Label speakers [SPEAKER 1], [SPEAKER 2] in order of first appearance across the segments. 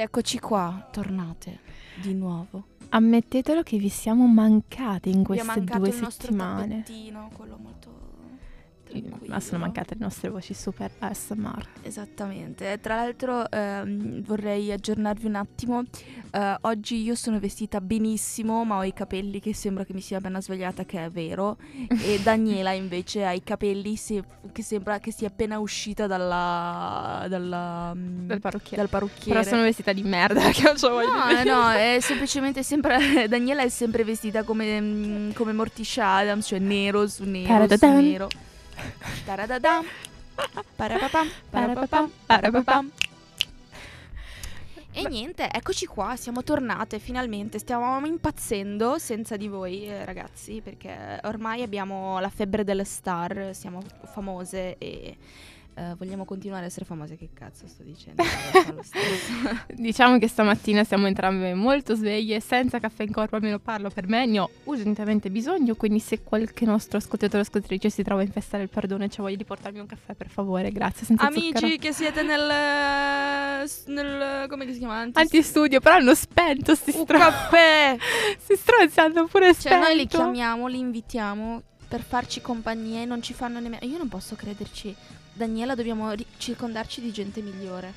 [SPEAKER 1] eccoci qua, tornate di nuovo.
[SPEAKER 2] Ammettetelo che vi siamo mancate in
[SPEAKER 1] Vi è
[SPEAKER 2] queste
[SPEAKER 1] mancato
[SPEAKER 2] due
[SPEAKER 1] il nostro
[SPEAKER 2] settimane.
[SPEAKER 1] tappettino, quello molto
[SPEAKER 2] Ma
[SPEAKER 1] tranquillo.
[SPEAKER 2] sono mancate le nostre voci super ASMR.
[SPEAKER 1] Esattamente. Tra l'altro ehm, vorrei aggiornarvi un attimo. Eh, oggi io sono vestita benissimo, ma ho i capelli che sembra che mi sia appena svegliata, che è vero. E Daniela invece ha i capelli se- che sembra che sia appena uscita dalla, dalla, mm,
[SPEAKER 2] Dal parrucchiere.
[SPEAKER 1] dal parrucchiere.
[SPEAKER 2] Però sono vestita di merda perché non c'ho voglia di
[SPEAKER 1] No, no, è semplicemente sempre. Daniela è sempre vestita come, mm, come Morticia Adams, cioè nero su nero su nero. Taradadam. Parapapam, parapapam,
[SPEAKER 2] Parapapam.
[SPEAKER 1] E niente, eccoci qua, siamo tornate finalmente. Stiamo impazzendo senza di voi, eh, ragazzi, perché ormai abbiamo la febbre delle star, siamo famose e eh, vogliamo continuare a essere famose. Che cazzo sto dicendo?
[SPEAKER 2] Diciamo che stamattina siamo entrambe molto sveglie, senza caffè in corpo, almeno parlo per me, ne ho urgentemente bisogno, quindi se qualche nostro ascoltatore o ascoltatrice si trova in festa del perdono e c'è voglia di portarmi un caffè, per favore, grazie, senza
[SPEAKER 1] Amici
[SPEAKER 2] zucchero.
[SPEAKER 1] che siete nel, nel come si chiama? Antis-
[SPEAKER 2] Antistudio, però hanno spento sti
[SPEAKER 1] Un
[SPEAKER 2] stronzi.
[SPEAKER 1] caffè!
[SPEAKER 2] Sti stronzi hanno pure
[SPEAKER 1] Cioè
[SPEAKER 2] spento.
[SPEAKER 1] noi li chiamiamo, li invitiamo per farci compagnia e non ci fanno nemmeno... Io non posso crederci. Daniela, dobbiamo ri- circondarci di gente migliore.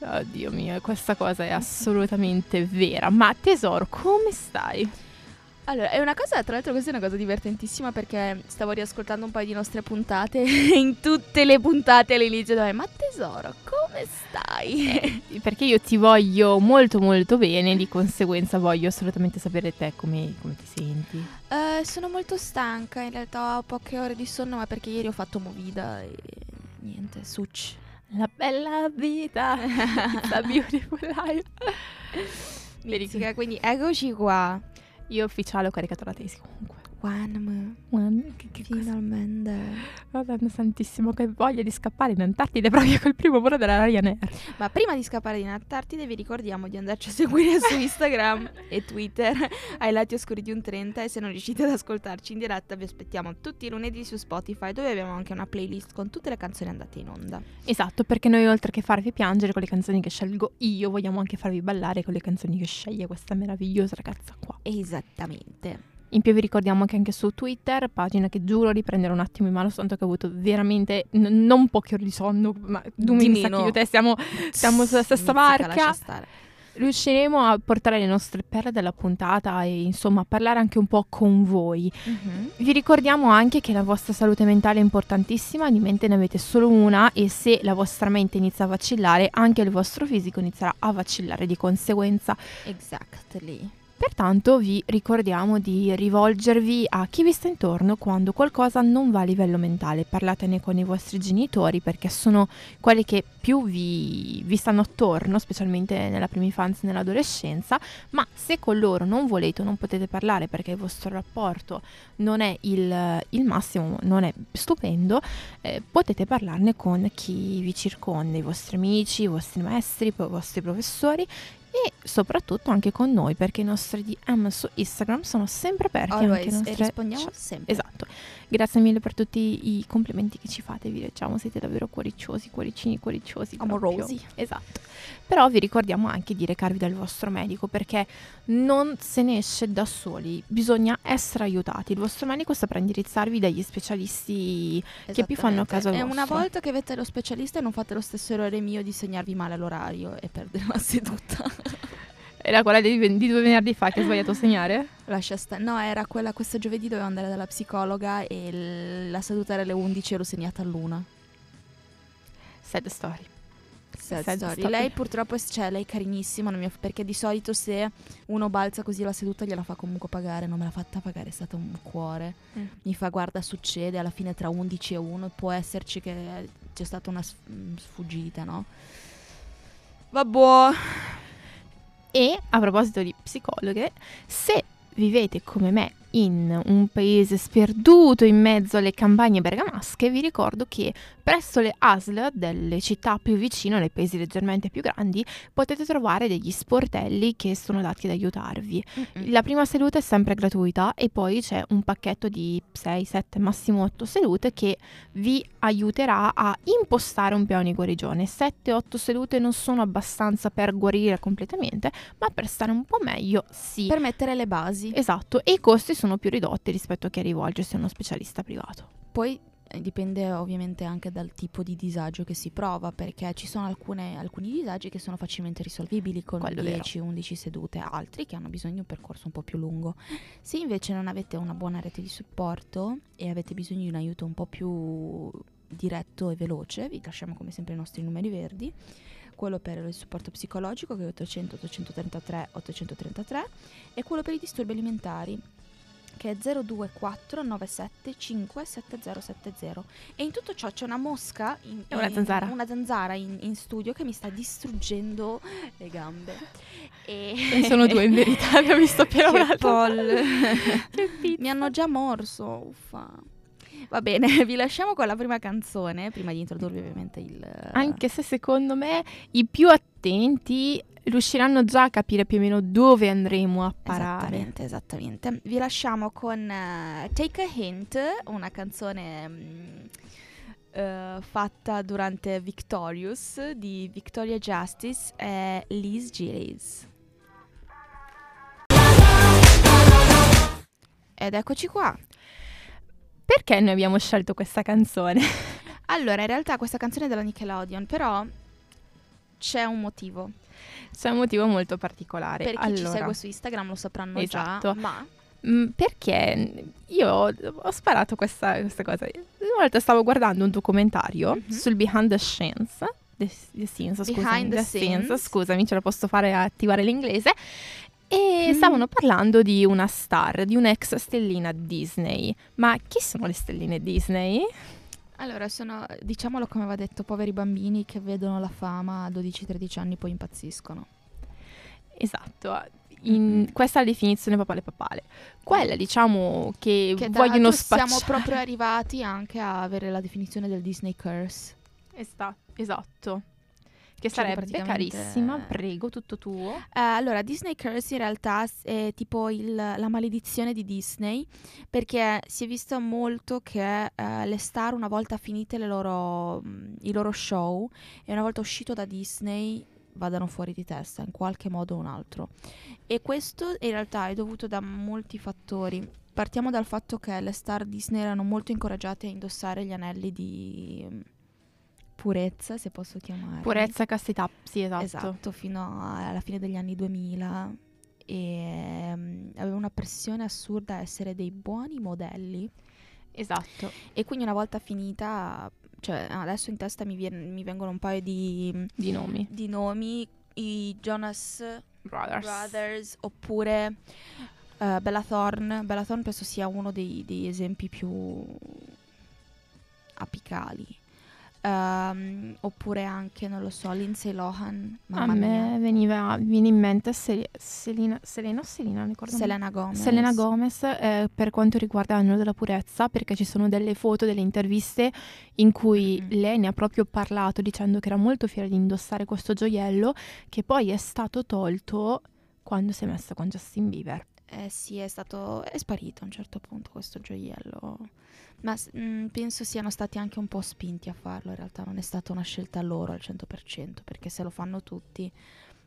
[SPEAKER 2] Oddio mio, questa cosa è assolutamente vera. Ma tesoro, come stai?
[SPEAKER 1] Allora, è una cosa, tra l'altro questa è una cosa divertentissima perché stavo riascoltando un paio di nostre puntate e in tutte le puntate all'inizio dove ma tesoro, come stai?
[SPEAKER 2] Perché io ti voglio molto molto bene, di conseguenza voglio assolutamente sapere te come, come ti senti.
[SPEAKER 1] Eh, sono molto stanca, in realtà ho poche ore di sonno ma perché ieri ho fatto movida e niente, succi.
[SPEAKER 2] La bella vita, la beautiful life.
[SPEAKER 1] Mizzica, quindi eccoci qua.
[SPEAKER 2] Io ufficiale ho caricato la tesi comunque.
[SPEAKER 1] One
[SPEAKER 2] Guarda, che, che cosa-
[SPEAKER 1] finalmente.
[SPEAKER 2] Madonna santissimo, che voglia di scappare in Antartide proprio col primo volo della Ryanair.
[SPEAKER 1] Ma prima di scappare in Antartide vi ricordiamo di andarci a seguire su Instagram e Twitter ai lati oscuri di un 30 e se non riuscite ad ascoltarci in diretta vi aspettiamo tutti i lunedì su Spotify dove abbiamo anche una playlist con tutte le canzoni andate in onda.
[SPEAKER 2] Esatto, perché noi oltre che farvi piangere con le canzoni che scelgo io, vogliamo anche farvi ballare con le canzoni che sceglie questa meravigliosa ragazza qua.
[SPEAKER 1] Esattamente.
[SPEAKER 2] In più vi ricordiamo che anche su Twitter, pagina che giuro riprenderò un attimo in mano, tanto che ho avuto veramente n- non poche ore di sonno, ma
[SPEAKER 1] Di
[SPEAKER 2] sa che io e te siamo, siamo sulla stessa barca. Riusciremo a portare le nostre perle della puntata e insomma a parlare anche un po' con voi.
[SPEAKER 1] Mhm.
[SPEAKER 2] Vi ricordiamo anche che la vostra salute mentale è importantissima, di mente ne avete solo una e se la vostra mente inizia a vacillare, anche il vostro fisico inizierà a vacillare di conseguenza.
[SPEAKER 1] Exactly.
[SPEAKER 2] Pertanto vi ricordiamo di rivolgervi a chi vi sta intorno quando qualcosa non va a livello mentale. Parlatene con i vostri genitori perché sono quelli che più vi, vi stanno attorno, specialmente nella prima infanzia e nell'adolescenza, ma se con loro non volete o non potete parlare perché il vostro rapporto non è il, il massimo, non è stupendo, eh, potete parlarne con chi vi circonda, i vostri amici, i vostri maestri, i vostri professori e soprattutto anche con noi perché i nostri DM su Instagram sono sempre aperti anche
[SPEAKER 1] Always.
[SPEAKER 2] nostri
[SPEAKER 1] E rispondiamo
[SPEAKER 2] chat.
[SPEAKER 1] sempre.
[SPEAKER 2] Esatto, grazie mille per tutti i complimenti che ci fate, vi leggiamo, siete davvero cuoriciosi, cuoricini, cuoriciosi. proprio.
[SPEAKER 1] Amorosi.
[SPEAKER 2] Esatto. Però vi ricordiamo anche di recarvi dal vostro medico perché non se ne esce da soli, bisogna essere aiutati. Il vostro medico saprà indirizzarvi dagli specialisti che più fanno caso al
[SPEAKER 1] E una volta che avete lo specialista non fate lo stesso errore mio di segnarvi male l'orario e perdere la seduta.
[SPEAKER 2] Era quella di, di due venerdì fa che hai sbagliato a segnare?
[SPEAKER 1] Lascia stare. No, era quella questo giovedì dovevo andare dalla psicologa e l- la seduta era alle 11 ero segnata all'una.
[SPEAKER 2] Sad story.
[SPEAKER 1] Sad
[SPEAKER 2] Sad
[SPEAKER 1] story.
[SPEAKER 2] story.
[SPEAKER 1] Lei purtroppo è, cioè, lei è carinissima, non mi off- perché di solito se uno balza così la seduta gliela fa comunque pagare, non me l'ha fatta pagare, è stato un cuore.
[SPEAKER 2] Mm.
[SPEAKER 1] Mi fa guarda succede, alla fine tra 11 e 1 può esserci che c'è stata una mm, sfuggita, no? Vabbè.
[SPEAKER 2] E a proposito di psicologhe, se vivete come me in un paese sperduto in mezzo alle campagne bergamasche, vi ricordo che presso le ASL delle città più vicine, nei paesi leggermente più grandi, potete trovare degli sportelli che sono dati ad aiutarvi.
[SPEAKER 1] Mm-mm.
[SPEAKER 2] La prima seduta è sempre gratuita e poi c'è un pacchetto di 6, 7, massimo 8 sedute che vi aiuterà a impostare un piano di guarigione. 7-8 sedute non sono abbastanza per guarire completamente, ma per stare un po' meglio sì.
[SPEAKER 1] Per mettere le basi.
[SPEAKER 2] Esatto, e i costi sono più ridotti rispetto a chi rivolgersi a uno specialista privato.
[SPEAKER 1] Poi eh, dipende ovviamente anche dal tipo di disagio che si prova, perché ci sono alcune- alcuni disagi che sono facilmente risolvibili con
[SPEAKER 2] Quello è vero.
[SPEAKER 1] 10-11 sedute, altri che hanno bisogno di un percorso un po' più lungo. Se invece non avete una buona rete di supporto e avete bisogno di un aiuto un po' più diretto e veloce, vi lasciamo come sempre i nostri numeri verdi. Quello per il supporto psicologico che è 800 833 833 e quello per i disturbi alimentari che è 024 97 5 7070 e in tutto ciò c'è una mosca in,
[SPEAKER 2] una
[SPEAKER 1] in-
[SPEAKER 2] zanzara.
[SPEAKER 1] una zanzara in, in studio che mi sta distruggendo le gambe. E
[SPEAKER 2] Ne sono due in verità, ho visto appena
[SPEAKER 1] Che.
[SPEAKER 2] Che
[SPEAKER 1] mi hanno già morso uffa va bene vi lasciamo con la prima canzone prima di introdurvi ovviamente il
[SPEAKER 2] Anche se secondo me i più attenti riusciranno già a capire più o meno dove andremo a parare.
[SPEAKER 1] Esattamente, esattamente. Vi lasciamo con eh, Take a Hint, una canzone mm, eh, fatta durante Victorious di Victoria Justice e Liz Gillies. Ed eccoci qua.
[SPEAKER 2] Perché noi abbiamo scelto questa canzone?
[SPEAKER 1] Allora, in realtà questa canzone è della Nickelodeon, però c'è un motivo.
[SPEAKER 2] C'è un motivo molto particolare.
[SPEAKER 1] Per chi ci
[SPEAKER 2] Allora,
[SPEAKER 1] segue su Instagram lo sapranno
[SPEAKER 2] Esatto.
[SPEAKER 1] già, ma
[SPEAKER 2] mm, perché io ho, sparato questa, questa cosa. Una volta stavo guardando un documentario
[SPEAKER 1] Mhm.
[SPEAKER 2] sul behind the scenes. The, the scenes, scusami,
[SPEAKER 1] Behind the
[SPEAKER 2] the scenes,
[SPEAKER 1] scenes.
[SPEAKER 2] scusami, ce la posso fare attivare l'inglese. E
[SPEAKER 1] Mm.
[SPEAKER 2] stavano parlando di una star, di un'ex stellina Disney. Ma chi sono le stelline Disney?
[SPEAKER 1] Allora, sono, diciamolo come aveva detto, poveri bambini che vedono la fama a 12-13 anni poi impazziscono.
[SPEAKER 2] Esatto. In-
[SPEAKER 1] Mm-mm.
[SPEAKER 2] Questa è la definizione papale papale. Quella, diciamo, che,
[SPEAKER 1] Che
[SPEAKER 2] vogliono
[SPEAKER 1] l'altro
[SPEAKER 2] spacciare.
[SPEAKER 1] siamo proprio arrivati anche a avere la definizione del Disney Curse.
[SPEAKER 2] Esa- esatto. Che sarebbe
[SPEAKER 1] praticamente-
[SPEAKER 2] carissima, prego, tutto tuo.
[SPEAKER 1] Eh, allora, Disney Curse in realtà è tipo il- la maledizione di Disney, perché si è visto molto che eh, le star una volta finite le loro, mh, i loro show e una volta uscito da Disney vadano fuori di testa in qualche modo o un altro. E questo in realtà è dovuto da molti fattori. Partiamo dal fatto che le star Disney erano molto incoraggiate a indossare gli anelli di mh, purezza, se posso chiamare.
[SPEAKER 2] Purezza e castità, sì, esatto.
[SPEAKER 1] Esatto, fino alla fine degli anni 2000 e mm, aveva una pressione assurda a essere dei buoni modelli
[SPEAKER 2] Esatto.
[SPEAKER 1] e quindi una volta finita, cioè adesso in testa mi, vien- mi vengono un paio di,
[SPEAKER 2] Di nomi.
[SPEAKER 1] di nomi, i Jonas
[SPEAKER 2] Brothers.
[SPEAKER 1] Brothers oppure eh, Bella Thorne. Bella Thorne penso sia uno dei, degli esempi più apicali. Ehm, oppure anche, non lo so, Lindsay Lohan,
[SPEAKER 2] A me
[SPEAKER 1] mia.
[SPEAKER 2] veniva, viene in mente Sel- Selena, Selena Selena, ricordo.
[SPEAKER 1] Selena Gomez.
[SPEAKER 2] Selena Gomez eh, per quanto riguarda l'anno della purezza, perché ci sono delle foto, delle interviste in cui
[SPEAKER 1] Mm.
[SPEAKER 2] lei ne ha proprio parlato dicendo che era molto fiera di indossare questo gioiello che poi è stato tolto quando si è messa con Justin Bieber.
[SPEAKER 1] Eh sì, è stato... è sparito a un certo punto questo gioiello. Ma s- mm, penso siano stati anche un po' spinti a farlo, in realtà non è stata una scelta loro al 100%, perché se lo fanno tutti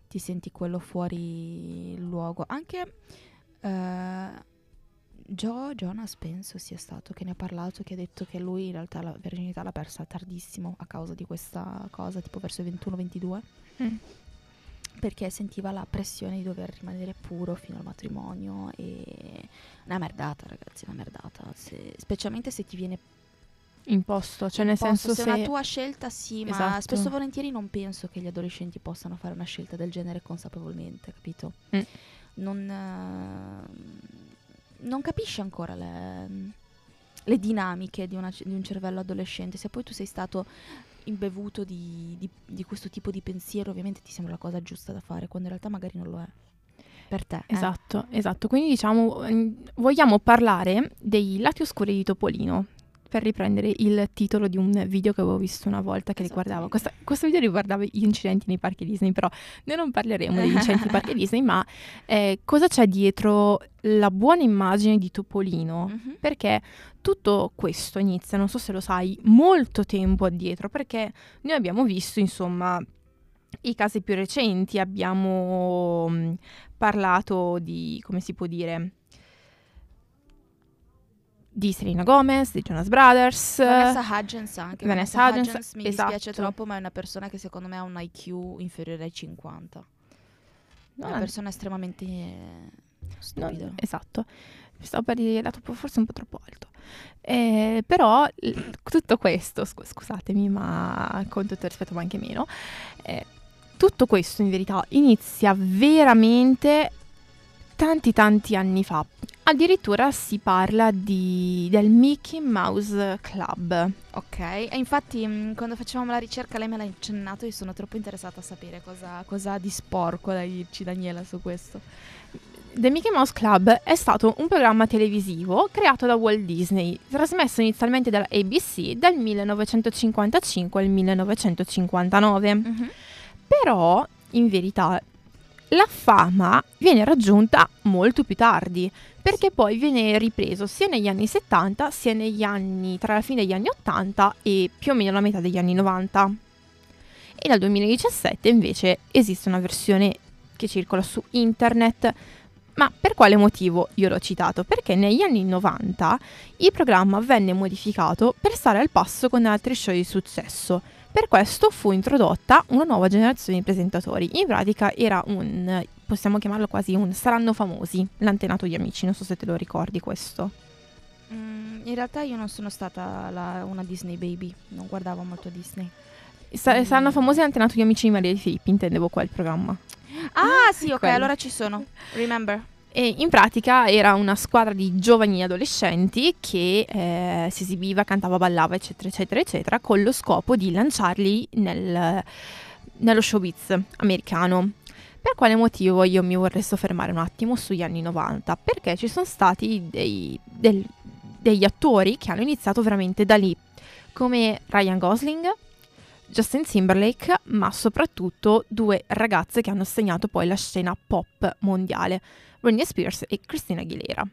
[SPEAKER 1] ti senti quello fuori luogo. Anche eh, Joe Jonas penso sia stato che ne ha parlato, che ha detto che lui in realtà la verginità l'ha persa tardissimo a causa di questa cosa, tipo verso i 21-22.
[SPEAKER 2] Mm.
[SPEAKER 1] Perché sentiva la pressione di dover rimanere puro fino al matrimonio e una merdata ragazzi, una merdata, Se- specialmente se ti viene
[SPEAKER 2] Imposto, cioè nel
[SPEAKER 1] imposto.
[SPEAKER 2] senso
[SPEAKER 1] se è una tua scelta sì, ma
[SPEAKER 2] Esatto.
[SPEAKER 1] spesso e volentieri non penso che gli adolescenti possano fare una scelta del genere consapevolmente, capito?
[SPEAKER 2] Mm.
[SPEAKER 1] Non, eh, non capisci ancora le, le dinamiche di, una- di un cervello adolescente, se poi tu sei stato imbevuto di, di- di questo tipo di pensiero, ovviamente ti sembra la cosa giusta da fare, quando in realtà magari non lo è. per te. eh.
[SPEAKER 2] Esatto, esatto. Quindi diciamo, mm, vogliamo parlare dei lati oscuri di Topolino. Per riprendere il titolo di un video che avevo visto una volta che riguardava questa- questo video riguardava gli incidenti nei parchi Disney, però noi non parleremo degli incidenti nei parchi Disney, ma eh, cosa c'è dietro la buona immagine di Topolino?
[SPEAKER 1] Mhm.
[SPEAKER 2] Perché tutto questo inizia, non so se lo sai, molto tempo addietro, perché noi abbiamo visto, insomma, i casi più recenti, abbiamo mh, parlato di, come si può dire, di Selena Gomez, di Jonas Brothers.
[SPEAKER 1] Vanessa Hudgens anche.
[SPEAKER 2] Vanessa Hudgens,
[SPEAKER 1] mi dispiace
[SPEAKER 2] esatto.
[SPEAKER 1] troppo, ma è una persona che secondo me ha un IQ inferiore ai 50. È
[SPEAKER 2] No,
[SPEAKER 1] una persona estremamente eh,
[SPEAKER 2] no,
[SPEAKER 1] stupida.
[SPEAKER 2] esatto, stavo per dire dato forse un po' troppo alto. Eh, però tutto questo, scu- scusatemi, ma con tutto il rispetto, ma anche meno, eh, tutto questo in verità inizia veramente tanti tanti anni fa. Addirittura si parla di- del Mickey Mouse Club.
[SPEAKER 1] Ok, e infatti mh, quando facevamo la ricerca lei me l'ha accennato e sono troppo interessata a sapere cosa, cosa ha di sporco da dirci Daniela su questo.
[SPEAKER 2] The Mickey Mouse Club è stato un programma televisivo creato da Walt Disney, trasmesso inizialmente dalla ABC dal 1955 al 1959. Però, in verità, la fama viene raggiunta molto più tardi, perché poi viene ripreso sia negli anni 70 sia negli anni tra la fine degli anni 80 e più o meno la metà degli anni 90. E dal 2017 invece esiste una versione che circola su internet. Ma per quale motivo io l'ho citato? Perché negli anni 90 il programma venne modificato per stare al passo con altri show di successo. Per questo fu introdotta una nuova generazione di presentatori. In pratica era un, possiamo chiamarlo quasi un saranno famosi, l'antenato di amici, non so se te lo ricordi questo.
[SPEAKER 1] Mm, in realtà io non sono stata la- una Disney baby, non guardavo molto Disney.
[SPEAKER 2] Sa- saranno famosi l'antenato di amici di Maria di Filippi, intendevo qua il programma.
[SPEAKER 1] Ah sì, ok,
[SPEAKER 2] quello.
[SPEAKER 1] allora ci sono. Remember.
[SPEAKER 2] E in pratica era una squadra di giovani adolescenti che eh, si esibiva, cantava, ballava, eccetera, eccetera, eccetera, con lo scopo di lanciarli nel- nello showbiz americano. Per quale motivo io mi vorrei soffermare un attimo sugli anni 90? Perché ci sono stati dei- del- degli attori che hanno iniziato veramente da lì, come Ryan Gosling, Justin Timberlake, ma soprattutto due ragazze che hanno segnato poi la scena pop mondiale. Britney Spears e Christina Aguilera.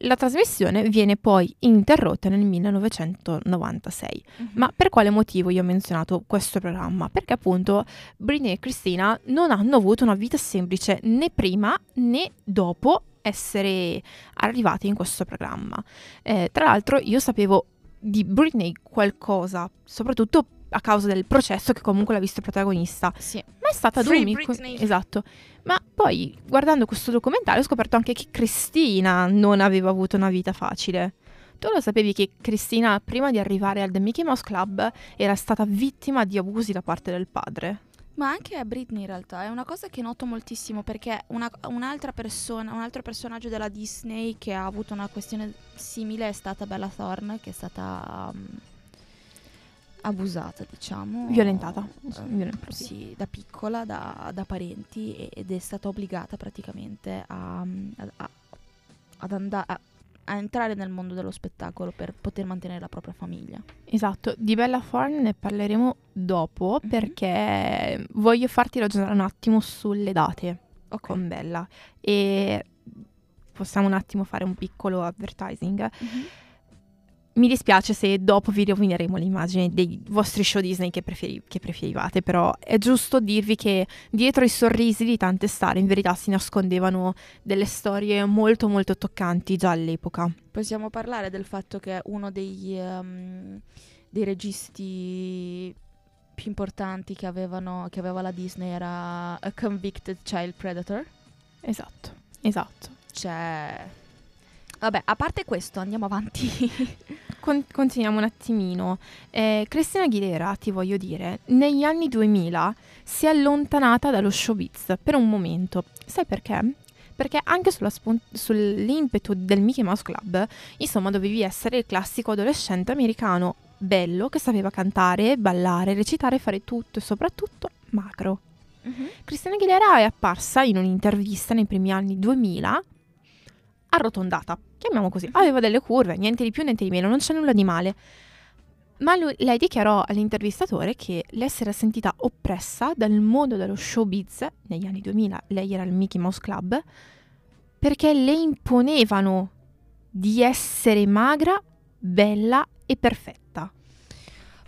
[SPEAKER 2] La trasmissione viene poi interrotta nel 1996. Ma per quale motivo io ho menzionato questo programma? Perché appunto Britney e Christina non hanno avuto una vita semplice né prima né dopo essere arrivate in questo programma. Eh, tra l'altro io sapevo di Britney qualcosa, soprattutto a causa del processo che comunque l'ha visto protagonista.
[SPEAKER 1] Sì.
[SPEAKER 2] Ma è stata
[SPEAKER 1] Free
[SPEAKER 2] Dumi.
[SPEAKER 1] Britney.
[SPEAKER 2] Esatto. Ma poi, guardando questo documentario, ho scoperto anche che Cristina non aveva avuto una vita facile. Tu lo sapevi che Cristina, prima di arrivare al The Mickey Mouse Club, era stata vittima di abusi da parte del padre?
[SPEAKER 1] Ma anche a Britney in realtà è una cosa che noto moltissimo perché una- un'altra persona, un altro personaggio della Disney che ha avuto una questione simile è stata Bella Thorne che è stata um, abusata diciamo.
[SPEAKER 2] Violentata.
[SPEAKER 1] Eh, sì, da piccola, da, da parenti ed è stata obbligata praticamente a, a- a- ad andare a, entrare nel mondo dello spettacolo per poter mantenere la propria famiglia.
[SPEAKER 2] Esatto, di Bella Thorne ne parleremo dopo
[SPEAKER 1] Mhm.
[SPEAKER 2] perché voglio farti ragionare un attimo sulle date
[SPEAKER 1] Ok.
[SPEAKER 2] con Bella e possiamo un attimo fare un piccolo advertising.
[SPEAKER 1] Mhm.
[SPEAKER 2] Mi dispiace se dopo vi rovineremo l'immagine dei vostri show Disney che, preferi- che preferivate, però è giusto dirvi che dietro i sorrisi di tante star in verità si nascondevano delle storie molto molto toccanti già all'epoca.
[SPEAKER 1] Possiamo parlare del fatto che uno degli, ehm, dei registi più importanti che, avevano, che aveva la Disney era A Convicted Child Predator.
[SPEAKER 2] Esatto, esatto.
[SPEAKER 1] Cioè... Vabbè, a parte questo, andiamo avanti.
[SPEAKER 2] Con- continuiamo un attimino. Eh, Cristina Aguilera, ti voglio dire, negli anni 2000 si è allontanata dallo showbiz per un momento. Sai perché? Perché anche sulla spon- sull'impeto del Mickey Mouse Club, insomma, dovevi essere il classico adolescente americano bello che sapeva cantare, ballare, recitare, fare tutto e soprattutto magro.
[SPEAKER 1] Mhm.
[SPEAKER 2] Christina Aguilera è apparsa in un'intervista nei primi anni 2000 arrotondata, chiamiamo così. Aveva delle curve, niente di più, niente di meno, non c'è nulla di male. Ma lui- lei dichiarò all'intervistatore che l'essere sentita oppressa dal mondo dello showbiz negli anni 2000, lei era il Mickey Mouse Club, perché le imponevano di essere magra, bella e perfetta.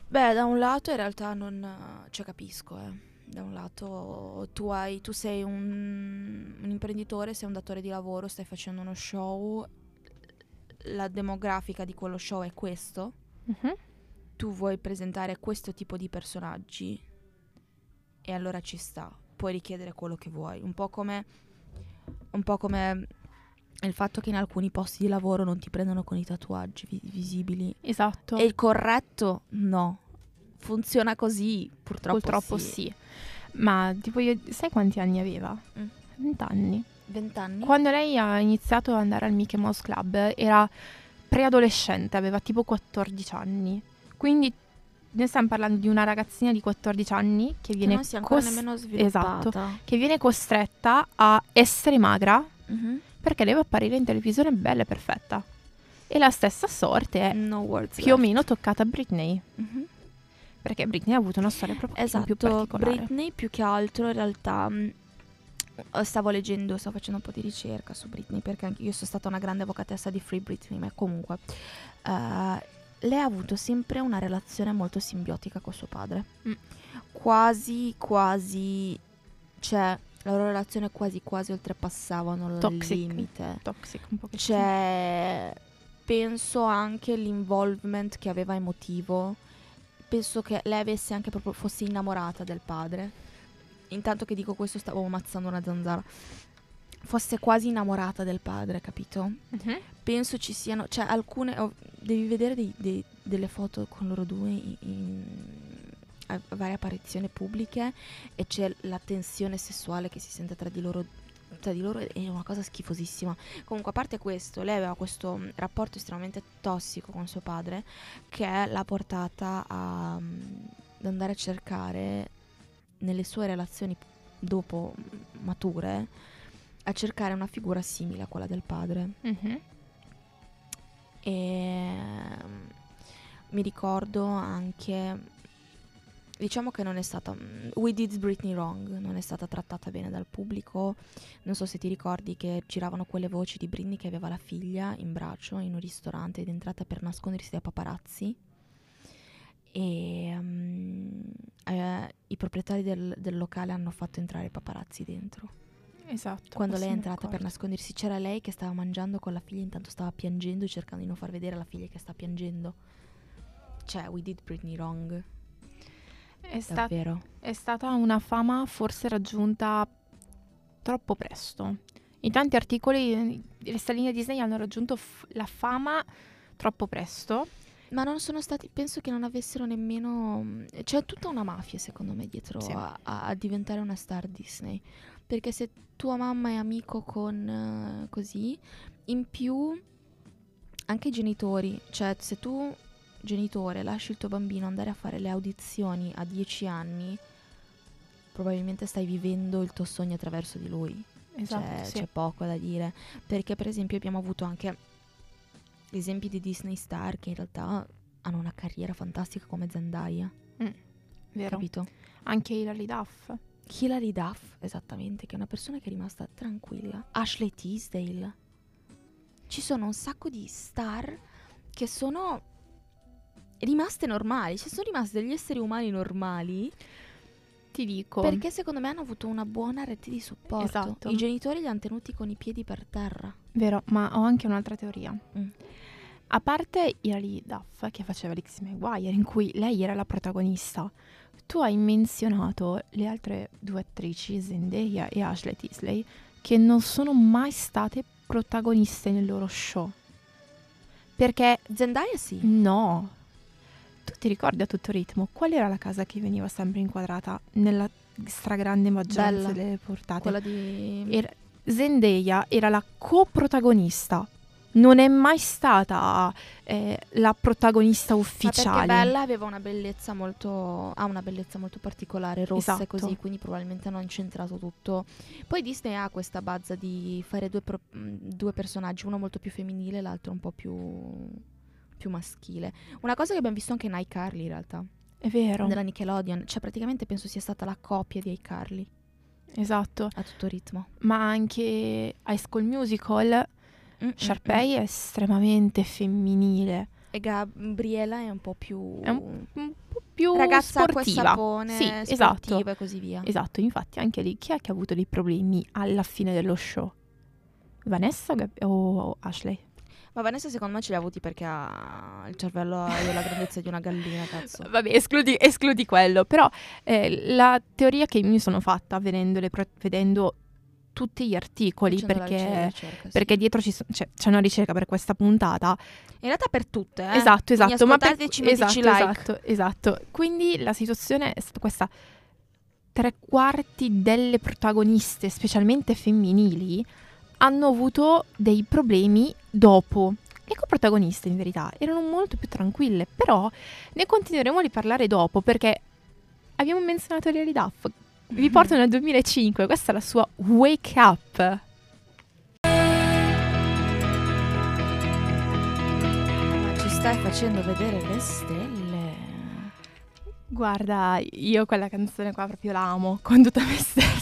[SPEAKER 1] Beh, da un lato in realtà non... cioè capisco, eh. Da un lato tu, hai, tu sei un, un imprenditore, sei un datore di lavoro, stai facendo uno show, la demografica di quello show è questo, tu vuoi presentare questo tipo di personaggi e allora ci sta, puoi richiedere quello che vuoi, un po' come, un po' come il fatto che in alcuni posti di lavoro non ti prendono con i tatuaggi vi- visibili.
[SPEAKER 2] Esatto.
[SPEAKER 1] È il corretto? No. Funziona così, purtroppo,
[SPEAKER 2] Purtroppo
[SPEAKER 1] sì.
[SPEAKER 2] sì. Ma tipo io, sai quanti anni aveva?
[SPEAKER 1] Mm.
[SPEAKER 2] 20 anni.
[SPEAKER 1] Vent'anni?
[SPEAKER 2] Quando lei ha iniziato ad andare al Mickey Mouse Club era preadolescente, aveva tipo 14 anni. Quindi noi stiamo parlando di una ragazzina di 14 anni che
[SPEAKER 1] Che
[SPEAKER 2] viene,
[SPEAKER 1] non si è
[SPEAKER 2] cos-
[SPEAKER 1] nemmeno
[SPEAKER 2] esatto, che viene costretta a essere magra
[SPEAKER 1] Mhm.
[SPEAKER 2] perché deve apparire in televisione bella e perfetta. E la stessa sorte è
[SPEAKER 1] No
[SPEAKER 2] più o
[SPEAKER 1] left.
[SPEAKER 2] meno toccata a Britney,
[SPEAKER 1] Mhm.
[SPEAKER 2] Perché Britney ha avuto una storia proprio
[SPEAKER 1] Esatto,
[SPEAKER 2] più particolare.
[SPEAKER 1] Britney più che altro in realtà mh, eh, stavo leggendo, stavo facendo un po' di ricerca su Britney perché anche io sono stata una grande avvocatessa di Free Britney, ma comunque eh, lei ha avuto sempre una relazione molto simbiotica con suo padre.
[SPEAKER 2] Mm.
[SPEAKER 1] Quasi, quasi, cioè la loro relazione quasi quasi oltrepassavano il limite.
[SPEAKER 2] Toxic un pochettino.
[SPEAKER 1] C'è, penso anche l'involvement che aveva emotivo. Penso che lei avesse anche proprio, fosse innamorata del padre. Intanto che dico questo stavo ammazzando una zanzara. Fosse quasi innamorata del padre, capito?
[SPEAKER 2] Mhm.
[SPEAKER 1] Penso ci siano, cioè alcune, oh, devi vedere dei- dei- delle foto con loro due in, in- a varie apparizioni pubbliche e c'è la tensione sessuale che si sente tra di loro, tra di loro è una cosa schifosissima. Comunque, a parte questo, lei aveva questo mm, rapporto estremamente tossico con suo padre che l'ha portata a, mm, ad andare a cercare nelle sue relazioni dopo mm, mature a cercare una figura simile a quella del padre.
[SPEAKER 2] Mhm.
[SPEAKER 1] E mm, mi ricordo anche diciamo che non è stata mm, We Did Britney Wrong, non è stata trattata bene dal pubblico. Non so se ti ricordi che giravano quelle voci di Britney che aveva la figlia in braccio in un ristorante ed è entrata per nascondersi dai paparazzi. E mm, eh, i proprietari del, del locale hanno fatto entrare i paparazzi dentro.
[SPEAKER 2] Esatto.
[SPEAKER 1] Quando lei è entrata per
[SPEAKER 2] ricordo.
[SPEAKER 1] nascondersi, c'era lei che stava mangiando con la figlia, intanto stava piangendo, cercando di non far vedere la figlia che sta piangendo. Cioè, we did Britney wrong,
[SPEAKER 2] È, sta-
[SPEAKER 1] davvero.
[SPEAKER 2] è stata una fama forse raggiunta troppo presto. In tanti articoli eh, le stelline Disney hanno raggiunto f- la fama troppo presto.
[SPEAKER 1] Ma non sono stati, penso che non avessero nemmeno... C'è tutta una mafia, secondo me, dietro
[SPEAKER 2] Sì.
[SPEAKER 1] a, a- diventare una star Disney. Perché se tua mamma è amico con eh, così, in più anche i genitori, cioè se tu genitore lasci il tuo bambino andare a fare le audizioni a 10 anni, probabilmente stai vivendo il tuo sogno attraverso di lui.
[SPEAKER 2] Esatto,
[SPEAKER 1] C'è,
[SPEAKER 2] sì.
[SPEAKER 1] c'è poco da dire. Perché, per esempio, abbiamo avuto anche esempi di Disney star che in realtà hanno una carriera fantastica come Zendaya.
[SPEAKER 2] Vero.
[SPEAKER 1] Capito?
[SPEAKER 2] Anche Hilary Duff.
[SPEAKER 1] Hilary Duff, esattamente, che è una persona che è rimasta tranquilla. Ashley Tisdale. Ci sono un sacco di star che sono rimaste normali. Ci sono rimasti degli esseri umani normali
[SPEAKER 2] Ti dico.
[SPEAKER 1] perché secondo me hanno avuto una buona rete di supporto.
[SPEAKER 2] Esatto.
[SPEAKER 1] I genitori li hanno tenuti con i piedi per terra.
[SPEAKER 2] Vero, ma ho anche un'altra teoria.
[SPEAKER 1] Mm.
[SPEAKER 2] A parte Hilary Duff che faceva Lizzie McGuire, in cui lei era la protagonista, tu hai menzionato le altre due attrici, Zendaya e Ashley Tisley, che non sono mai state protagoniste nel loro show. Perché
[SPEAKER 1] Zendaya sì.
[SPEAKER 2] no. Tu ti ricordi a tutto ritmo qual era la casa che veniva sempre inquadrata nella stragrande maggioranza
[SPEAKER 1] Bella.
[SPEAKER 2] delle portate?
[SPEAKER 1] Quella di...
[SPEAKER 2] Era- Zendaya era la coprotagonista. non è mai stata eh, la protagonista
[SPEAKER 1] Ma
[SPEAKER 2] ufficiale.
[SPEAKER 1] perché Bella aveva una bellezza molto. ha una bellezza molto particolare, rossa e
[SPEAKER 2] Esatto.
[SPEAKER 1] così, quindi probabilmente hanno incentrato tutto. Poi Disney ha questa bazza di fare due, pro- due personaggi, uno molto più femminile e l'altro un po' più. Più maschile. Una cosa che abbiamo visto anche in iCarly in realtà,
[SPEAKER 2] È vero,
[SPEAKER 1] della Nickelodeon. Cioè, praticamente penso sia stata la coppia di iCarly
[SPEAKER 2] esatto.
[SPEAKER 1] a tutto ritmo.
[SPEAKER 2] Ma anche High School Musical,
[SPEAKER 1] Mm,
[SPEAKER 2] Sharpay è estremamente femminile.
[SPEAKER 1] mm. E Gabriela è un po' più.
[SPEAKER 2] È un Un po' più
[SPEAKER 1] ragazza
[SPEAKER 2] sportiva.
[SPEAKER 1] sapone,
[SPEAKER 2] Sì, esatto.
[SPEAKER 1] e così via.
[SPEAKER 2] Esatto, infatti anche lì chi è che ha avuto dei problemi alla fine dello show? Vanessa o Gab- o Ashley?
[SPEAKER 1] Ma Vanessa secondo me ce li ha avuti perché ha il cervello della grandezza di una gallina, cazzo.
[SPEAKER 2] Vabbè, escludi, escludi quello, però eh, la teoria che mi sono fatta pro- vedendo tutti gli articoli,
[SPEAKER 1] Facendo
[SPEAKER 2] perché,
[SPEAKER 1] ricerca, ricerca, sì.
[SPEAKER 2] perché dietro ci so- c'è, c'è una ricerca per questa puntata.
[SPEAKER 1] In realtà per tutte, eh.
[SPEAKER 2] Esatto, esatto. Ma per, esatto,
[SPEAKER 1] like.
[SPEAKER 2] esatto, esatto. Quindi la situazione è stata questa. Tre quarti delle protagoniste, specialmente femminili, hanno avuto dei problemi dopo. Le coprotagoniste, in verità, erano molto più tranquille, però ne continueremo a riparlare dopo perché abbiamo menzionato Hilary Duff. Vi porto nel 2005, questa è la sua Wake Up.
[SPEAKER 1] Ma ci stai facendo vedere le stelle.
[SPEAKER 2] Guarda, io quella canzone qua proprio la amo con tutta me stessa.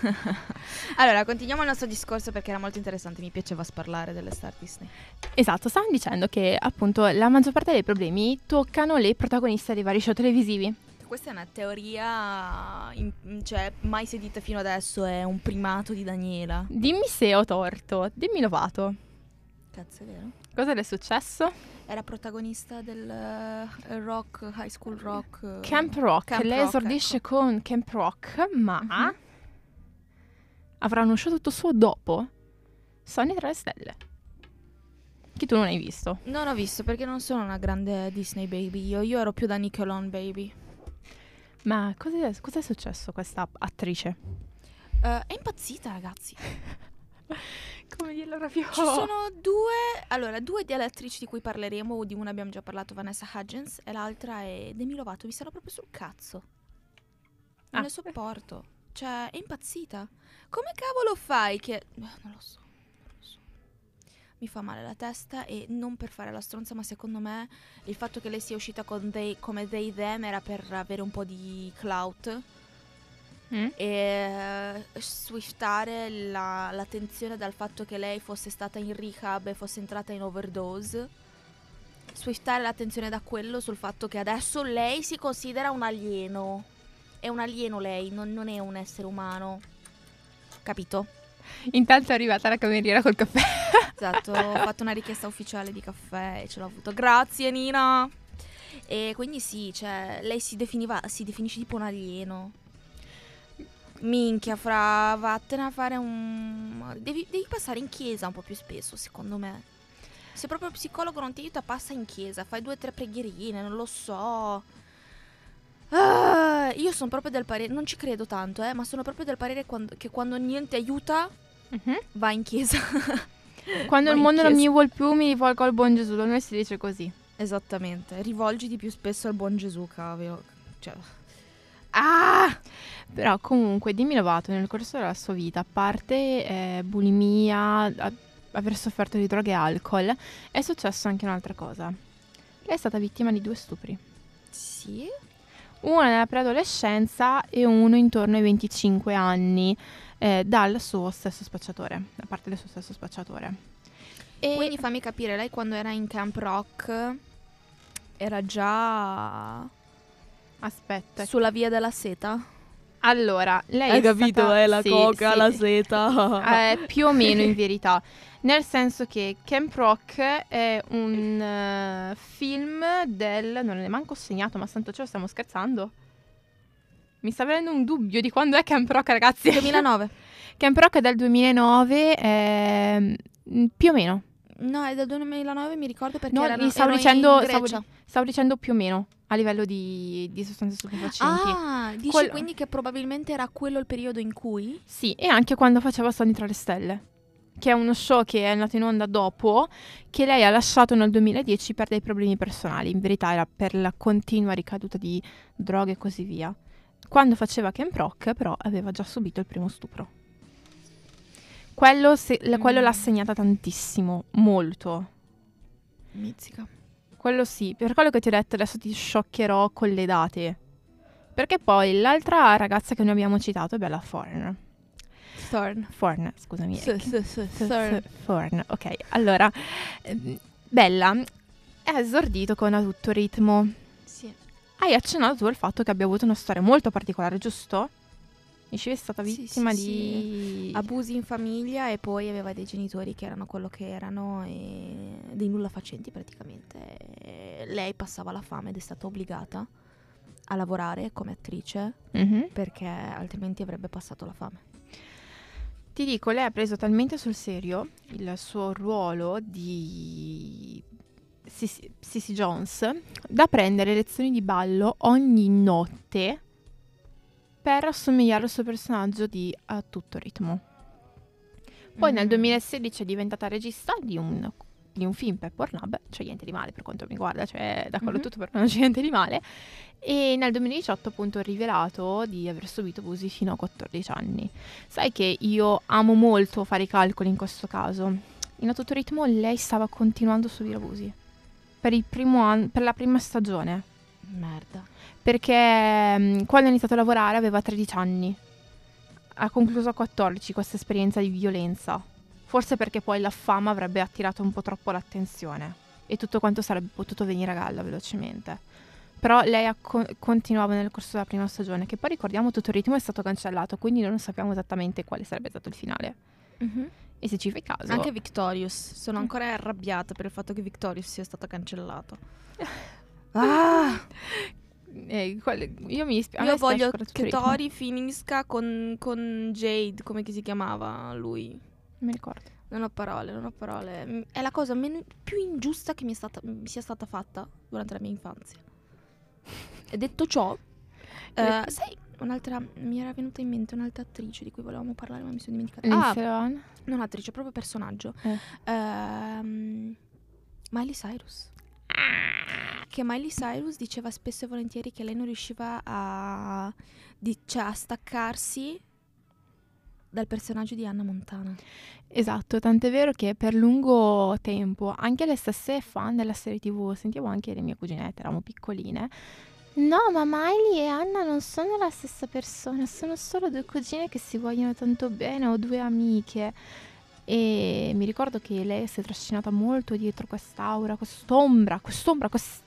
[SPEAKER 1] Allora, continuiamo il nostro discorso perché era molto interessante, mi piaceva sparlare delle star Disney.
[SPEAKER 2] Esatto, stavamo dicendo che appunto la maggior parte dei problemi toccano le protagoniste dei vari show televisivi.
[SPEAKER 1] Questa è una teoria in- cioè, mai sentita fino adesso, è un primato di Daniela.
[SPEAKER 2] Dimmi se ho torto, dimmi Lovato.
[SPEAKER 1] Cazzo, è vero?
[SPEAKER 2] Cosa le è successo?
[SPEAKER 1] Era protagonista del eh, rock, high school rock.
[SPEAKER 2] Camp Rock,
[SPEAKER 1] Camp
[SPEAKER 2] lei
[SPEAKER 1] Rock,
[SPEAKER 2] esordisce
[SPEAKER 1] ecco.
[SPEAKER 2] con Camp Rock, ma
[SPEAKER 1] Mhm.
[SPEAKER 2] Avrà uno show tutto suo dopo. Sony tra le stelle. Che tu non hai visto.
[SPEAKER 1] Non ho visto perché non sono una grande Disney baby io, io ero più da Nickelodeon baby.
[SPEAKER 2] Ma cos'è, cos'è successo a questa attrice?
[SPEAKER 1] Eh, è impazzita ragazzi.
[SPEAKER 2] Come dirlo proprio?
[SPEAKER 1] Ci sono due, allora, due delle attrici di cui parleremo, di una abbiamo già parlato, Vanessa Hudgens, e l'altra è Demi Lovato, mi sarà proprio sul cazzo. Non
[SPEAKER 2] Ah.
[SPEAKER 1] ne sopporto. Cioè, è impazzita. Come cavolo fai che... eh, Non lo so, non lo so. Mi fa male la testa e non per fare la stronza, ma secondo me il fatto che lei sia uscita con they, come they them era per avere un po' di clout
[SPEAKER 2] Mm?
[SPEAKER 1] e eh, swiftare la- l'attenzione dal fatto che lei fosse stata in rehab e fosse entrata in overdose. Swiftare l'attenzione da quello sul fatto che adesso lei si considera un alieno. È un alieno lei, non, non è un essere umano. Capito?
[SPEAKER 2] Intanto è arrivata la cameriera col caffè.
[SPEAKER 1] Esatto, ho fatto una richiesta ufficiale di caffè e ce l'ho avuto. Grazie Nina! E quindi sì, cioè, lei si definiva, si definisce tipo un alieno. Minchia, fra, vattene a fare un... Devi, devi passare in chiesa un po' più spesso, secondo me. Se proprio il psicologo non ti aiuta, passa in chiesa, fai due o tre preghierine, non lo so. Ah, io sono proprio del parere, non ci credo tanto, eh, ma sono proprio del parere quando- che quando niente aiuta, va in chiesa.
[SPEAKER 2] Quando
[SPEAKER 1] Vai
[SPEAKER 2] il mondo non mi vuol più, mi rivolgo al buon Gesù. Da noi si dice così.
[SPEAKER 1] Esattamente, rivolgiti più spesso al buon Gesù, cavolo. Cioè... Ah!
[SPEAKER 2] Però comunque Demi Lovato nel corso della sua vita, a parte eh, bulimia, a- aver sofferto di droghe e alcol, è successo anche un'altra cosa. Lei è stata vittima di due stupri.
[SPEAKER 1] Sì?
[SPEAKER 2] Uno nella preadolescenza e uno intorno ai 25 anni eh, dal suo stesso spacciatore, da parte del suo stesso spacciatore. E
[SPEAKER 1] Quindi fammi capire, lei quando era in Camp Rock era già
[SPEAKER 2] aspetta.
[SPEAKER 1] sulla via della seta?
[SPEAKER 2] Allora, lei è stata- sì, sì.
[SPEAKER 1] seta.
[SPEAKER 2] Eh, più o meno in verità. Nel senso che Camp Rock è un eh, film del... non ne manco segnato, ma santo cielo stiamo scherzando? Mi sta venendo un dubbio di quando è Camp Rock, ragazzi.
[SPEAKER 1] 2009.
[SPEAKER 2] Camp Rock è del 2009, ehm, più o meno.
[SPEAKER 1] No, è del 2009 mi ricordo perché
[SPEAKER 2] No,
[SPEAKER 1] erano,
[SPEAKER 2] stavo dicendo- stavo. Stavo dicendo più o meno a livello di, di sostanze stupefacenti.
[SPEAKER 1] Ah, dici
[SPEAKER 2] Quello-
[SPEAKER 1] quindi che probabilmente era quello il periodo in cui?
[SPEAKER 2] Sì, e anche quando faceva Sogni tra le stelle. Che è uno show che è andato in onda dopo, che lei ha lasciato nel 2010 per dei problemi personali. In verità era per la continua ricaduta di droghe e così via. Quando faceva Camp Rock, però, aveva già subito il primo stupro. Quello, se- l- quello
[SPEAKER 1] Mm.
[SPEAKER 2] l'ha segnata tantissimo, molto.
[SPEAKER 1] Mizzica.
[SPEAKER 2] Quello sì, per quello che ti ho detto adesso ti scioccherò con le date. Perché poi l'altra ragazza che noi abbiamo citato è Bella Thorne.
[SPEAKER 1] Thorn.
[SPEAKER 2] Thorne, scusami.
[SPEAKER 1] Sì, sì, sì,
[SPEAKER 2] Th-
[SPEAKER 1] Thorn.
[SPEAKER 2] Th- Thorne, ok. Allora, ehm, Bella è esordito con A tutto ritmo.
[SPEAKER 1] Sì.
[SPEAKER 2] Hai accennato tu al fatto che abbia avuto una storia molto particolare, giusto? Dicevi è stata
[SPEAKER 1] Sì,
[SPEAKER 2] vittima
[SPEAKER 1] sì,
[SPEAKER 2] di...
[SPEAKER 1] Abusi in famiglia e poi aveva dei genitori che erano quello che erano e dei nulla facenti praticamente. E lei passava la fame ed è stata obbligata a lavorare come attrice
[SPEAKER 2] Mhm.
[SPEAKER 1] perché altrimenti avrebbe passato la fame.
[SPEAKER 2] Ti dico, lei ha preso talmente sul serio il suo ruolo di Sissy Sissy Jones da prendere lezioni di ballo ogni notte per assomigliare al suo personaggio di A tutto ritmo. Poi nel
[SPEAKER 1] Mm.
[SPEAKER 2] 2016 è diventata regista di un, di un film per Pornhub, cioè niente di male per quanto mi riguarda, cioè da quello
[SPEAKER 1] Mhm.
[SPEAKER 2] tutto per non c'è niente di male. E nel 2018 appunto ha rivelato di aver subito abusi fino a 14 anni. Sai che io amo molto fare i calcoli in questo caso. In a tutto ritmo lei stava continuando a subire abusi. Per, il primo anno, per la prima stagione.
[SPEAKER 1] Merda.
[SPEAKER 2] Perché mm, quando ha iniziato a lavorare aveva 13 anni. Ha concluso a 14 questa esperienza di violenza. Forse perché poi la fama avrebbe attirato un po' troppo l'attenzione. E tutto quanto sarebbe potuto venire a galla velocemente. Però lei ha co- continuava nel corso della prima stagione, che poi ricordiamo tutto il ritmo è stato cancellato, quindi non sappiamo esattamente quale sarebbe stato il finale. E se ci fai caso...
[SPEAKER 1] Anche Victorious. Sono
[SPEAKER 2] Mm.
[SPEAKER 1] ancora arrabbiata per il fatto che Victorious sia stato cancellato. Ah,
[SPEAKER 2] eh, quelle- io mi dispiace.
[SPEAKER 1] io voglio che Tori finisca con, con Jade, come che si chiamava lui.
[SPEAKER 2] Mi ricordo.
[SPEAKER 1] Non ho parole, non ho parole. È la cosa meno- più ingiusta che mi, è stata, mi sia stata fatta durante la mia infanzia. E detto ciò, eh, sai, un'altra, mi era venuta in mente un'altra attrice di cui volevamo parlare, ma mi sono dimenticata. Ah,
[SPEAKER 2] Lindsay
[SPEAKER 1] non attrice, proprio personaggio.
[SPEAKER 2] Eh.
[SPEAKER 1] Ehm, Miley Cyrus. Che Miley Cyrus diceva spesso e volentieri che lei non riusciva a, di- cioè, a staccarsi dal personaggio di Anna Montana.
[SPEAKER 2] Esatto, tant'è vero che per lungo tempo anche le stesse fan della serie TV, sentivo anche le mie cuginette, eravamo piccoline. No, ma Miley e Anna non sono la stessa persona, sono solo due cugine che si vogliono tanto bene o due amiche. E mi ricordo che lei si è trascinata molto dietro quest'aura, quest'ombra, quest'ombra, quest...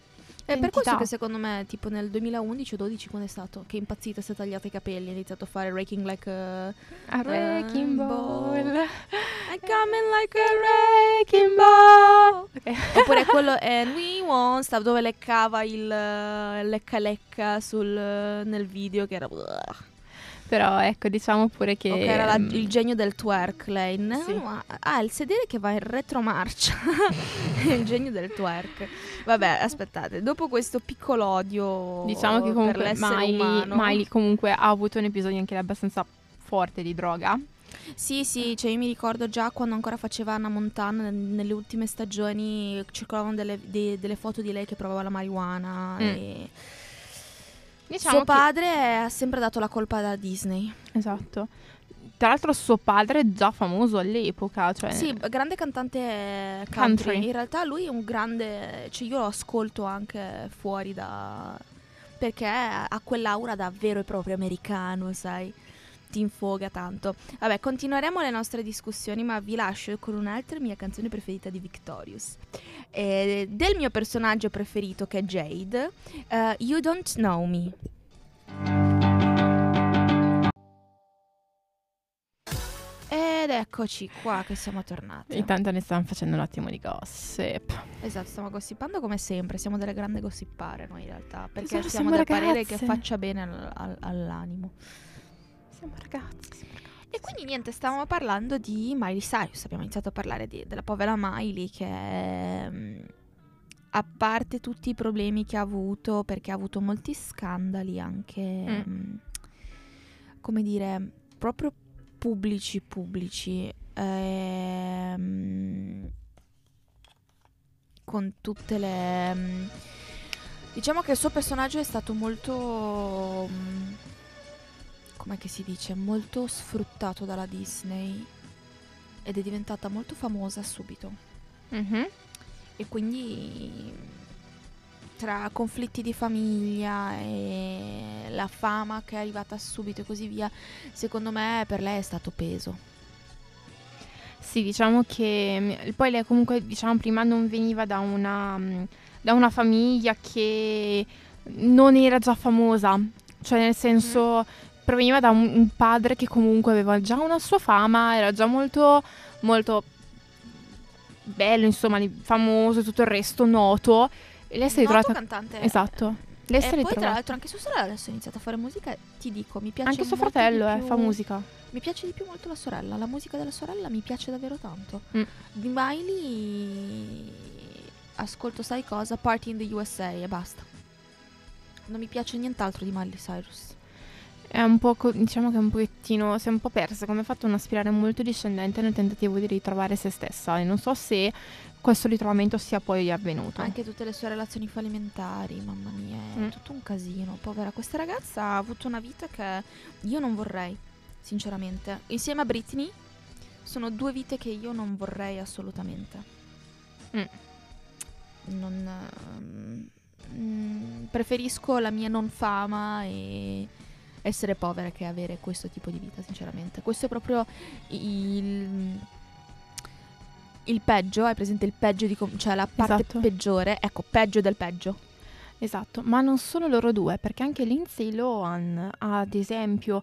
[SPEAKER 1] È per questo che secondo me, tipo nel 2011 o 12, quando è stato? Che è impazzita, si è tagliata i capelli, ha iniziato a fare Raking Like a...
[SPEAKER 2] A Wrecking Ball.
[SPEAKER 1] I'm coming like a Wrecking Ball.
[SPEAKER 2] Ok.
[SPEAKER 1] Oppure quello And We Won't Stop, dove leccava il eh, lecca lecca sul, nel video, che era...
[SPEAKER 2] Però ecco, diciamo pure che...
[SPEAKER 1] Ok, era la-
[SPEAKER 2] mm,
[SPEAKER 1] il genio del twerk lei. No,
[SPEAKER 2] Sì.
[SPEAKER 1] ha, ha il sedere che va in retromarcia. Il genio del twerk. Vabbè, aspettate, dopo questo piccolo odio
[SPEAKER 2] Diciamo che comunque Miley,
[SPEAKER 1] umano.
[SPEAKER 2] Miley comunque ha avuto un episodio anche abbastanza forte di droga.
[SPEAKER 1] Sì, sì, cioè io mi ricordo già quando ancora faceva Anna Montana, nel- nelle ultime stagioni circolavano delle, de- delle foto di lei che provava la marijuana
[SPEAKER 2] Mm.
[SPEAKER 1] e
[SPEAKER 2] Diciamo
[SPEAKER 1] suo
[SPEAKER 2] che-
[SPEAKER 1] padre ha sempre dato la colpa alla Disney.
[SPEAKER 2] Esatto. Tra l'altro suo padre è già famoso all'epoca, cioè...
[SPEAKER 1] Sì, grande cantante country.
[SPEAKER 2] Country.
[SPEAKER 1] In realtà lui è un grande, cioè io lo ascolto anche fuori da perché ha quell'aura da vero e proprio americano, sai. Ti infoga tanto. Vabbè, continueremo le nostre discussioni, ma vi lascio con un'altra mia canzone preferita di Victorious. Eh, del mio personaggio preferito che è Jade, eh, You Don't Know Me. Ed eccoci qua che siamo tornati.
[SPEAKER 2] Intanto ne stanno facendo un attimo di gossip.
[SPEAKER 1] Esatto, stiamo gossipando come sempre, siamo delle grandi gossipare noi in realtà, perché
[SPEAKER 2] Esatto,
[SPEAKER 1] siamo del parere
[SPEAKER 2] ragazze.
[SPEAKER 1] che faccia bene al- al- all'animo.
[SPEAKER 2] Siamo ragazzi. siamo ragazzi.
[SPEAKER 1] E quindi niente, stavamo parlando di Miley Cyrus, abbiamo iniziato a parlare di- della povera Miley che mm, a parte tutti i problemi che ha avuto, perché ha avuto molti scandali anche,
[SPEAKER 2] Mm.
[SPEAKER 1] mm, come dire, proprio pubblici pubblici, ehm, con tutte le... mm, Diciamo che il suo personaggio è stato molto... mm, che si dice? Molto sfruttato dalla Disney ed è diventata molto famosa subito.
[SPEAKER 2] Mhm.
[SPEAKER 1] E quindi tra conflitti di famiglia e la fama che è arrivata subito e così via, secondo me per lei è stato peso.
[SPEAKER 2] Sì, diciamo che mm, poi lei comunque, diciamo, prima non veniva da una, mm, da una famiglia che non era già famosa, cioè nel senso proveniva da un, un padre che comunque aveva già una sua fama, era già molto, molto bello, insomma, famoso e tutto il resto, noto. E lei si è ritrovata...
[SPEAKER 1] cantante.
[SPEAKER 2] Esatto. Lei si
[SPEAKER 1] E
[SPEAKER 2] è
[SPEAKER 1] poi tra
[SPEAKER 2] ritrovata...
[SPEAKER 1] l'altro anche sua sorella adesso ha iniziato a fare musica, ti dico, mi piace
[SPEAKER 2] Anche suo fratello eh,
[SPEAKER 1] più-
[SPEAKER 2] fa musica.
[SPEAKER 1] Mi piace di più molto la sorella, la musica della sorella mi piace davvero tanto.
[SPEAKER 2] Mm.
[SPEAKER 1] Di Miley ascolto sai cosa? Party in the USA e basta. Non mi piace nient'altro di Miley Cyrus.
[SPEAKER 2] È un po', co- diciamo che è un pochettino, si è un po' persa, come ha fatto una spirale molto discendente nel tentativo di ritrovare se stessa e non so se questo ritrovamento sia poi avvenuto.
[SPEAKER 1] Anche tutte le sue relazioni fallimentari, mamma mia, è
[SPEAKER 2] Mm.
[SPEAKER 1] tutto un casino. Povera, questa ragazza ha avuto una vita che io non vorrei, sinceramente. Insieme a Britney sono due vite che io non vorrei assolutamente.
[SPEAKER 2] Mm.
[SPEAKER 1] Non, mm, preferisco la mia non fama e essere povera che avere questo tipo di vita, sinceramente. Questo è proprio il il peggio, hai presente il peggio di com- cioè la parte
[SPEAKER 2] Esatto.
[SPEAKER 1] peggiore, ecco, peggio del peggio.
[SPEAKER 2] Esatto, ma non solo loro due, perché anche Lindsay Lohan ha ad esempio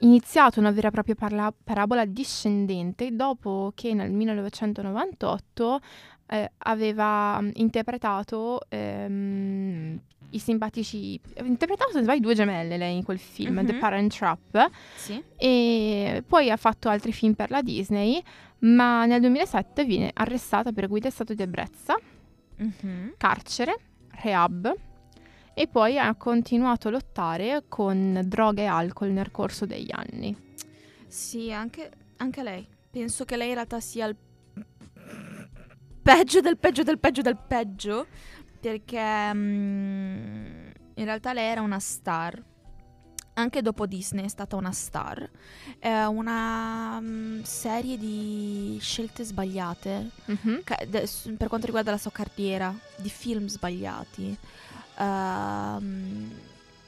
[SPEAKER 2] iniziato una vera e propria parla- parabola discendente dopo che nel 1998 eh, aveva mm, interpretato ehm, i simpatici... aveva interpretato, se non sbaglio, due gemelle lei in quel film, The
[SPEAKER 1] Mhm.
[SPEAKER 2] Parent Trap,
[SPEAKER 1] Sì.
[SPEAKER 2] e poi ha fatto altri film per la Disney, ma nel 2007 viene arrestata per guida in stato di ebbrezza carcere, rehab e poi ha continuato a lottare con droga e alcol nel corso degli anni.
[SPEAKER 1] Sì, anche, anche lei. Penso che lei in realtà sia il peggio del peggio del peggio del peggio. Perché mm, in realtà lei era una star. Anche dopo Disney è stata una star. È una mm, serie di scelte sbagliate ca- de- per quanto riguarda la sua carriera, di film sbagliati ehm,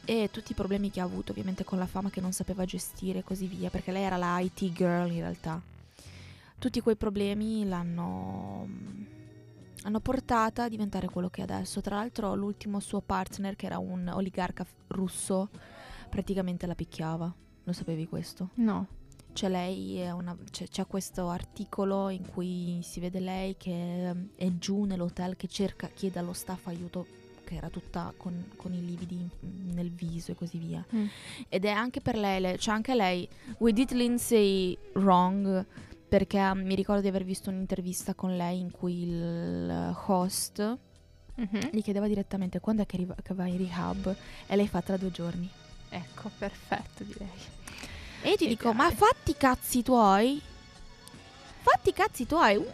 [SPEAKER 1] e tutti i problemi che ha avuto ovviamente con la fama che non sapeva gestire e così via, perché lei era la IT girl in realtà. Tutti quei problemi l'hanno hanno portata a diventare quello che è adesso. Tra l'altro l'ultimo suo partner, che era un oligarca russo, praticamente la picchiava. Lo sapevi questo?
[SPEAKER 2] No.
[SPEAKER 1] C'è lei, una- c'è, c'è questo articolo in cui si vede lei che è giù nell'hotel che cerca, chiede allo staff aiuto, che era tutta con, con i lividi nel viso e così via.
[SPEAKER 2] Mm.
[SPEAKER 1] Ed è anche per lei, le- c'è anche lei, we did Lindsay wrong, perché mm, mi ricordo di aver visto un'intervista con lei in cui il host
[SPEAKER 2] Mhm.
[SPEAKER 1] gli chiedeva direttamente quando è che, arriva- che va in rehab e lei fa tra due giorni.
[SPEAKER 2] Ecco, perfetto direi.
[SPEAKER 1] E io ti
[SPEAKER 2] E
[SPEAKER 1] dico,
[SPEAKER 2] dai.
[SPEAKER 1] ma fatti i cazzi tuoi. Fatti i cazzi tuoi. un-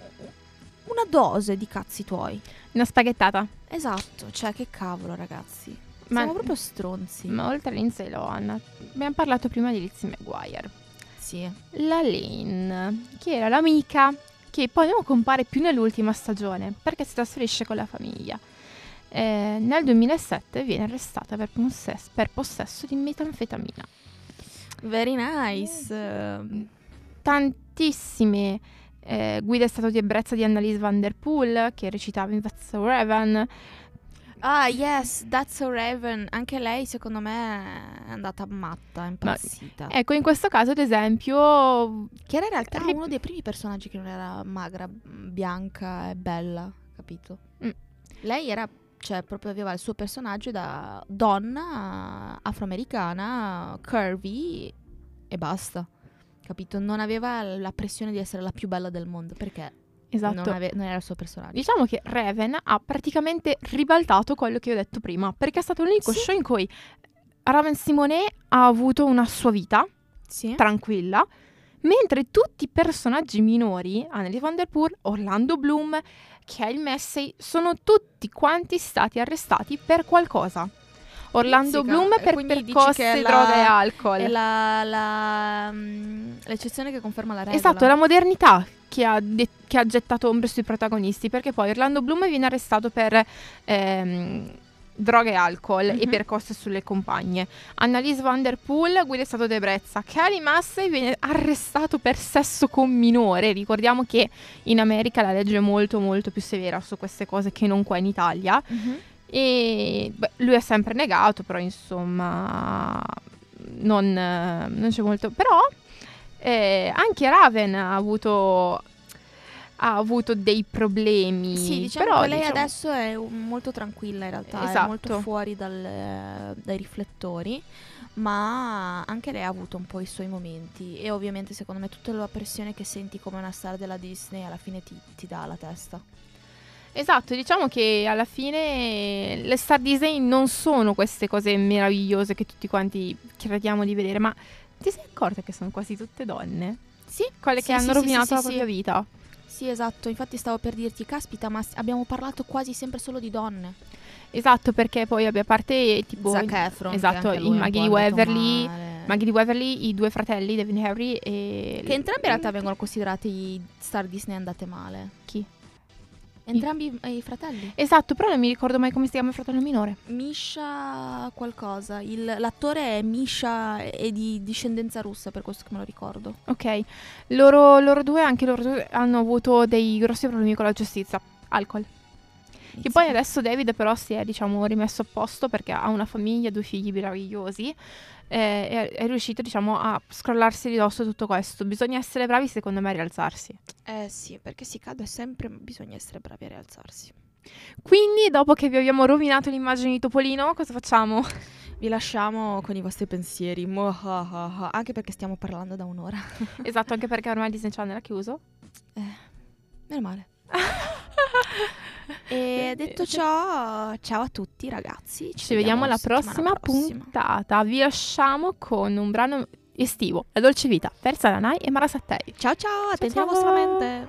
[SPEAKER 1] Una dose di cazzi tuoi.
[SPEAKER 2] Una spaghettata.
[SPEAKER 1] Esatto, cioè che cavolo ragazzi.
[SPEAKER 2] Ma-
[SPEAKER 1] Siamo proprio stronzi.
[SPEAKER 2] Ma oltre a Lindsay Lohan, abbiamo parlato prima di Lizzie McGuire.
[SPEAKER 1] Sì.
[SPEAKER 2] La Lane, che era l'amica che poi non compare più nell'ultima stagione perché si trasferisce con la famiglia. Eh, nel 2007 viene arrestata per possesso, per possesso di metanfetamina.
[SPEAKER 1] Very nice. Ehm,
[SPEAKER 2] Tantissime eh, guide stato di ebbrezza di Annalise Van Der Poel che recitava in That's So Raven.
[SPEAKER 1] Ah, yes, That's a Raven. Anche lei, secondo me, è andata matta, impazzita.
[SPEAKER 2] Ecco, in questo caso, ad esempio,
[SPEAKER 1] Che era in realtà
[SPEAKER 2] Rip-
[SPEAKER 1] uno dei primi personaggi che non era magra, bianca e bella, capito?
[SPEAKER 2] Mm.
[SPEAKER 1] Lei era, cioè, proprio aveva il suo personaggio da donna afroamericana, curvy e basta. Capito? Non aveva la pressione di essere la più bella del mondo perché
[SPEAKER 2] esatto.
[SPEAKER 1] non, ave- non era il suo personaggio.
[SPEAKER 2] Diciamo che Raven ha praticamente ribaltato quello che ho detto prima, perché è stato l'unico
[SPEAKER 1] Sì.
[SPEAKER 2] show in cui Raven Simone ha avuto una sua vita
[SPEAKER 1] Sì.
[SPEAKER 2] tranquilla Mentre tutti i personaggi minori, Anneli Van Der Poel, Orlando Bloom, Kyle Massey, sono tutti quanti stati arrestati per qualcosa. Orlando
[SPEAKER 1] Pizzica.
[SPEAKER 2] Bloom
[SPEAKER 1] E
[SPEAKER 2] per percosse,
[SPEAKER 1] la-
[SPEAKER 2] droga e alcol.
[SPEAKER 1] È la, la, mm, l'eccezione che conferma la regola.
[SPEAKER 2] Esatto, è la modernità che ha, de- che ha gettato ombre sui protagonisti, perché poi Orlando Bloom viene arrestato per ehm, droga e alcol e
[SPEAKER 1] Mhm.
[SPEAKER 2] percosse sulle compagne. Annalise Van Der Poel guida in stato d'ebbrezza. Kelly Massey viene arrestato per sesso con minore. Ricordiamo che in America la legge è molto molto più severa su queste cose che non qua in Italia.
[SPEAKER 1] Mhm.
[SPEAKER 2] E beh, lui ha sempre negato, però insomma non, non c'è molto. Però eh, anche Raven ha avuto, ha avuto dei problemi.
[SPEAKER 1] Sì, diciamo
[SPEAKER 2] però,
[SPEAKER 1] che lei
[SPEAKER 2] diciamo-
[SPEAKER 1] adesso è molto tranquilla in realtà, è
[SPEAKER 2] Esatto.
[SPEAKER 1] molto fuori dal- dai riflettori, ma anche lei ha avuto un po' i suoi momenti e ovviamente secondo me tutta la pressione che senti come una star della Disney alla fine ti, ti dà alla testa.
[SPEAKER 2] Esatto, diciamo che alla fine le star Disney non sono queste cose meravigliose che tutti quanti crediamo di vedere, ma ti sei accorta che sono quasi tutte donne?
[SPEAKER 1] Sì,
[SPEAKER 2] Quelle
[SPEAKER 1] Sì,
[SPEAKER 2] che hanno
[SPEAKER 1] sì, sì,
[SPEAKER 2] rovinato
[SPEAKER 1] sì,
[SPEAKER 2] la
[SPEAKER 1] sì,
[SPEAKER 2] propria
[SPEAKER 1] sì.
[SPEAKER 2] vita.
[SPEAKER 1] Sì, esatto, infatti stavo per dirti, caspita, ma abbiamo parlato quasi sempre solo di donne.
[SPEAKER 2] Esatto, perché poi vabbè, a parte tipo
[SPEAKER 1] Zac Efron,
[SPEAKER 2] esatto, i maghi
[SPEAKER 1] po'
[SPEAKER 2] di Waverly. Maggie di Waverly, i due fratelli, Devin Harry e
[SPEAKER 1] Che entrambi in realtà vengono considerati star Disney andate male.
[SPEAKER 2] Chi?
[SPEAKER 1] Entrambi i, i fratelli.
[SPEAKER 2] Esatto, però non mi ricordo mai come si chiama il fratello minore.
[SPEAKER 1] Misha qualcosa. Il- l'attore è Misha è di discendenza russa, per questo che me lo ricordo.
[SPEAKER 2] Ok. Loro, loro due, anche loro due, hanno avuto dei grossi problemi con la giustizia. Alcol. Che poi adesso David però si è, diciamo, rimesso a posto perché ha una famiglia, due figli meravigliosi. Eh, e è riuscito, diciamo, a scrollarsi di dosso tutto questo. Bisogna essere bravi, secondo me, a rialzarsi.
[SPEAKER 1] Eh sì, perché si cade sempre, bisogna essere bravi a rialzarsi.
[SPEAKER 2] Quindi, dopo che vi abbiamo rovinato l'immagine di Topolino, cosa facciamo?
[SPEAKER 1] Vi lasciamo con i vostri pensieri, anche perché stiamo parlando da un'ora.
[SPEAKER 2] esatto, anche perché ormai Disney Channel ha chiuso.
[SPEAKER 1] Meno male. E detto ciò, ciao a tutti ragazzi.
[SPEAKER 2] Ci vediamo alla prossima,
[SPEAKER 1] prossima.
[SPEAKER 2] puntata. Vi lasciamo con un brano estivo, La dolce vita, per Saranai e Mara Sattei.
[SPEAKER 1] Ciao ciao, attenti
[SPEAKER 2] ciao.
[SPEAKER 1] alla vostra mente.